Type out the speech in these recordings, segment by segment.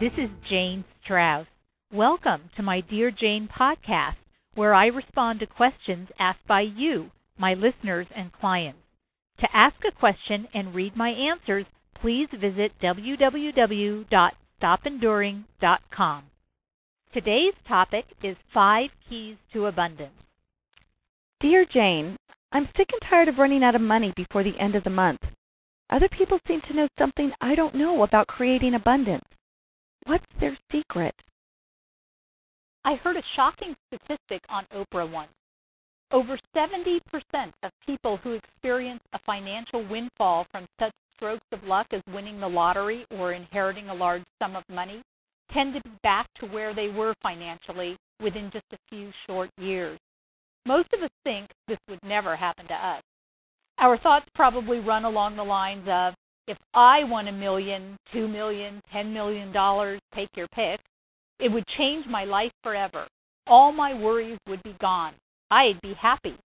This is Jane Straus. Welcome to my Dear Jane podcast, where I respond to questions asked by you, my listeners and clients. To ask a question and read my answers, please visit www.stopenduring.com. Today's topic is five keys to abundance. Dear Jane, I'm sick and tired of running out of money before the end of the month. Other people seem to know something I don't know about creating abundance. What's their secret? I heard a shocking statistic on Oprah once. Over 70% of people who experience a financial windfall from such strokes of luck as winning the lottery or inheriting a large sum of money tend to be back to where they were financially within just a few short years. Most of us think this would never happen to us. Our thoughts probably run along the lines of if I won a million, two million, ten million dollars, take your pick, it would change my life forever. All my worries would be gone. I'd be happy.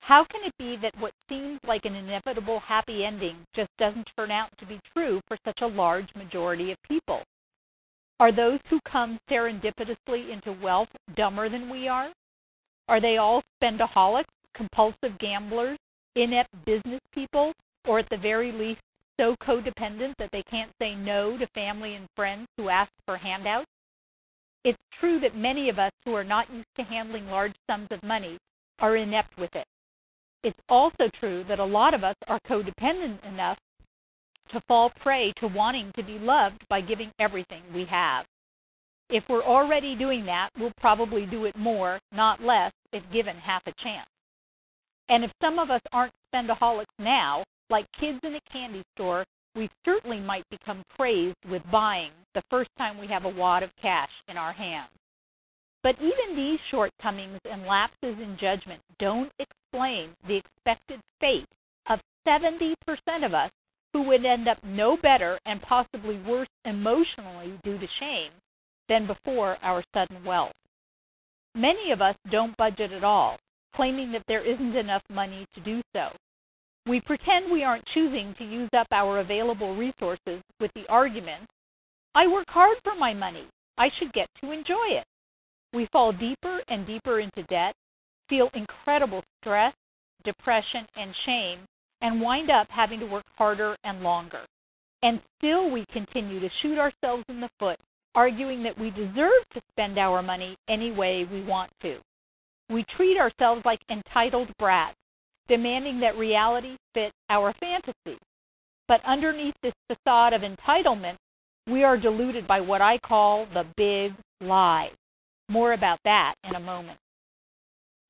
How can it be that what seems like an inevitable happy ending just doesn't turn out to be true for such a large majority of people? Are those who come serendipitously into wealth dumber than we are? Are they all spendaholics, compulsive gamblers, inept business people, or at the very least so codependent that they can't say no to family and friends who ask for handouts? It's true that many of us who are not used to handling large sums of money are inept with it. It's also true that a lot of us are codependent enough to fall prey to wanting to be loved by giving everything we have. If we're already doing that, we'll probably do it more, not less, if given half a chance. And if some of us aren't spendaholics now, like kids in a candy store, we certainly might become crazed with buying the first time we have a wad of cash in our hands. But even these shortcomings and lapses in judgment don't explain the expected fate of 70% of us who would end up no better and possibly worse emotionally due to shame than before our sudden wealth. Many of us don't budget at all, claiming that there isn't enough money to do so. We pretend we aren't choosing to use up our available resources with the argument, I work hard for my money. I should get to enjoy it. We fall deeper and deeper into debt, feel incredible stress, depression, and shame, and wind up having to work harder and longer. And still we continue to shoot ourselves in the foot, arguing that we deserve to spend our money any way we want to. We treat ourselves like entitled brats demanding that reality fit our fantasy. But underneath this facade of entitlement, we are deluded by what I call the big lie. More about that in a moment.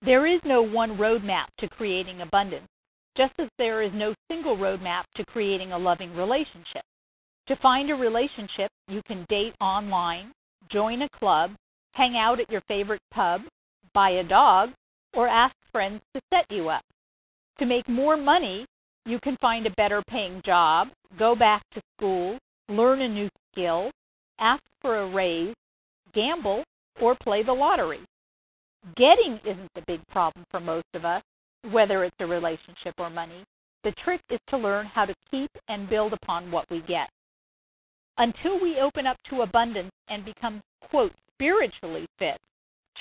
There is no one roadmap to creating abundance, just as there is no single roadmap to creating a loving relationship. To find a relationship, you can date online, join a club, hang out at your favorite pub, buy a dog, or ask friends to set you up. To make more money, you can find a better paying job, go back to school, learn a new skill, ask for a raise, gamble, or play the lottery. Getting isn't the big problem for most of us, whether it's a relationship or money. The trick is to learn how to keep and build upon what we get. Until we open up to abundance and become, quote, spiritually fit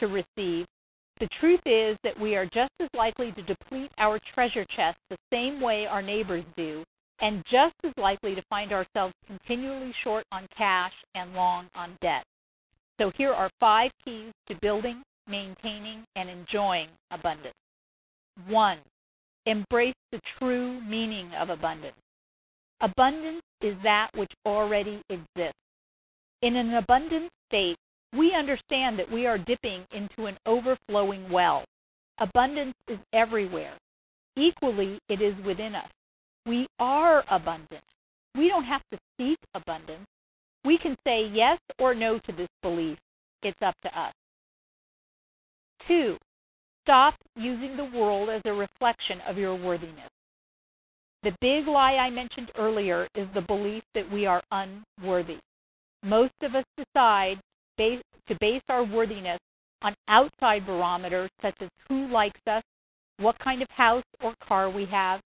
to receive, the truth is that we are just as likely to deplete our treasure chest the same way our neighbors do, and just as likely to find ourselves continually short on cash and long on debt. So here are five keys to building, maintaining, and enjoying abundance. One, embrace the true meaning of abundance. Abundance is that which already exists. In an abundant state, we understand that we are dipping into an overflowing well. Abundance is everywhere. Equally, it is within us. We are abundant. We don't have to seek abundance. We can say yes or no to this belief. It's up to us. Two, stop using the world as a reflection of your worthiness. The big lie I mentioned earlier is the belief that we are unworthy. Most of us decide base, to base our worthiness on outside barometers such as who likes us, what kind of house or car we have,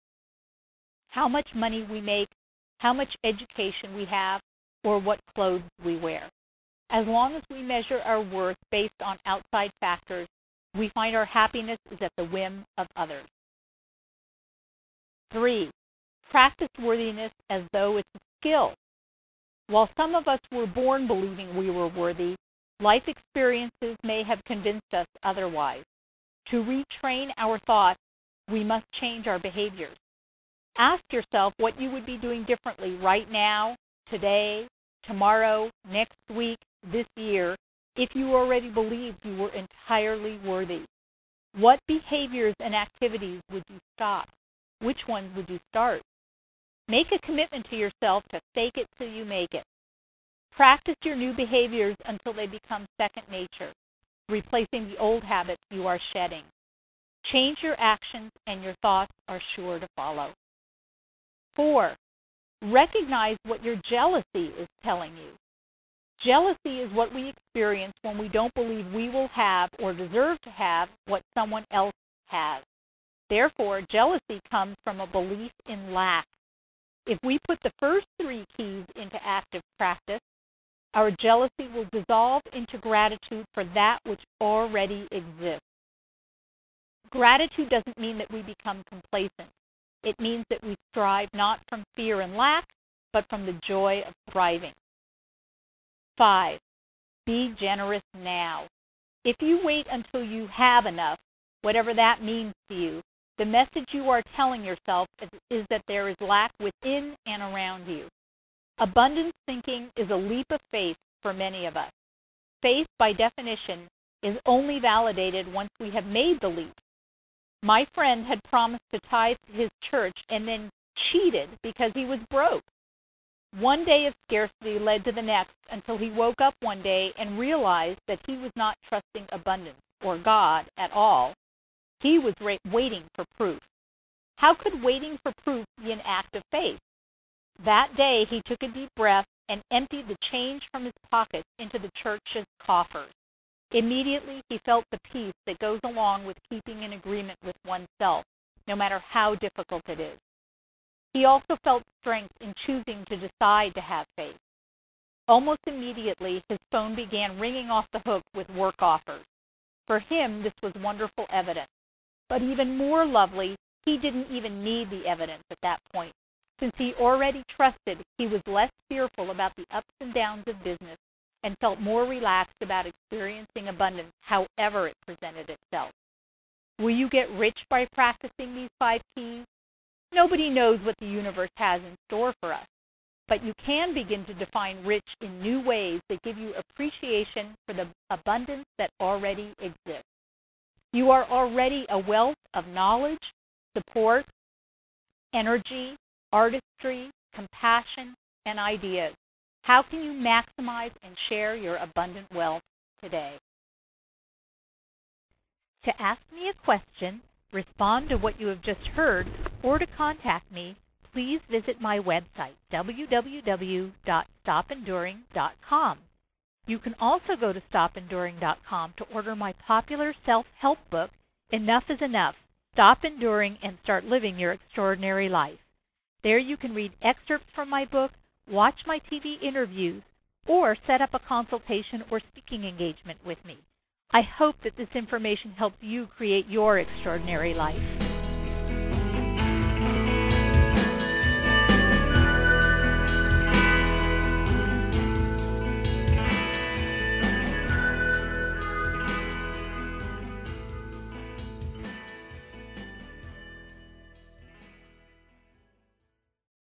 how much money we make, how much education we have, or what clothes we wear. As long as we measure our worth based on outside factors, we find our happiness is at the whim of others. Three, practice worthiness as though it's a skill. While some of us were born believing we were worthy, life experiences may have convinced us otherwise. To retrain our thoughts, we must change our behaviors. Ask yourself what you would be doing differently right now, today, tomorrow, next week, this year, if you already believed you were entirely worthy. What behaviors and activities would you stop? Which ones would you start? Make a commitment to yourself to fake it till you make it. Practice your new behaviors until they become second nature, replacing the old habits you are shedding. Change your actions and your thoughts are sure to follow. Four, recognize what your jealousy is telling you. Jealousy is what we experience when we don't believe we will have or deserve to have what someone else has. Therefore, jealousy comes from a belief in lack. If we put the first three keys into active practice, our jealousy will dissolve into gratitude for that which already exists. Gratitude doesn't mean that we become complacent. It means that we strive not from fear and lack, but from the joy of thriving. Five, be generous now. If you wait until you have enough, whatever that means to you, the message you are telling yourself is, is, that there is lack within and around you. Abundance thinking is a leap of faith for many of us. Faith, by definition, is only validated once we have made the leap. My friend had promised to tithe his church and then cheated because he was broke. One day of scarcity led to the next until he woke up one day and realized that he was not trusting abundance or God at all. He was waiting for proof. How could waiting for proof be an act of faith? That day he took a deep breath and emptied the change from his pockets into the church's coffers. Immediately he felt the peace that goes along with keeping in agreement with oneself, no matter how difficult it is. He also felt strength in choosing to decide to have faith. Almost immediately, his phone began ringing off the hook with work offers. For him, this was wonderful evidence. But even more lovely, he didn't even need the evidence at that point. Since he already trusted, he was less fearful about the ups and downs of business and felt more relaxed about experiencing abundance however it presented itself. Will you get rich by practicing these five keys? Nobody knows what the universe has in store for us, but you can begin to define rich in new ways that give you appreciation for the abundance that already exists. You are already a wealth of knowledge, support, energy, artistry, compassion, and ideas. How can you maximize and share your abundant wealth today? To ask me a question, respond to what you have just heard, or to contact me, please visit my website, www.stopenduring.com. You can also go to stopenduring.com to order my popular self help book, Enough is Enough Stop Enduring and Start Living Your Extraordinary Life. There you can read excerpts from my book watch my TV interviews, or set up a consultation or speaking engagement with me. I hope that this information helps you create your extraordinary life.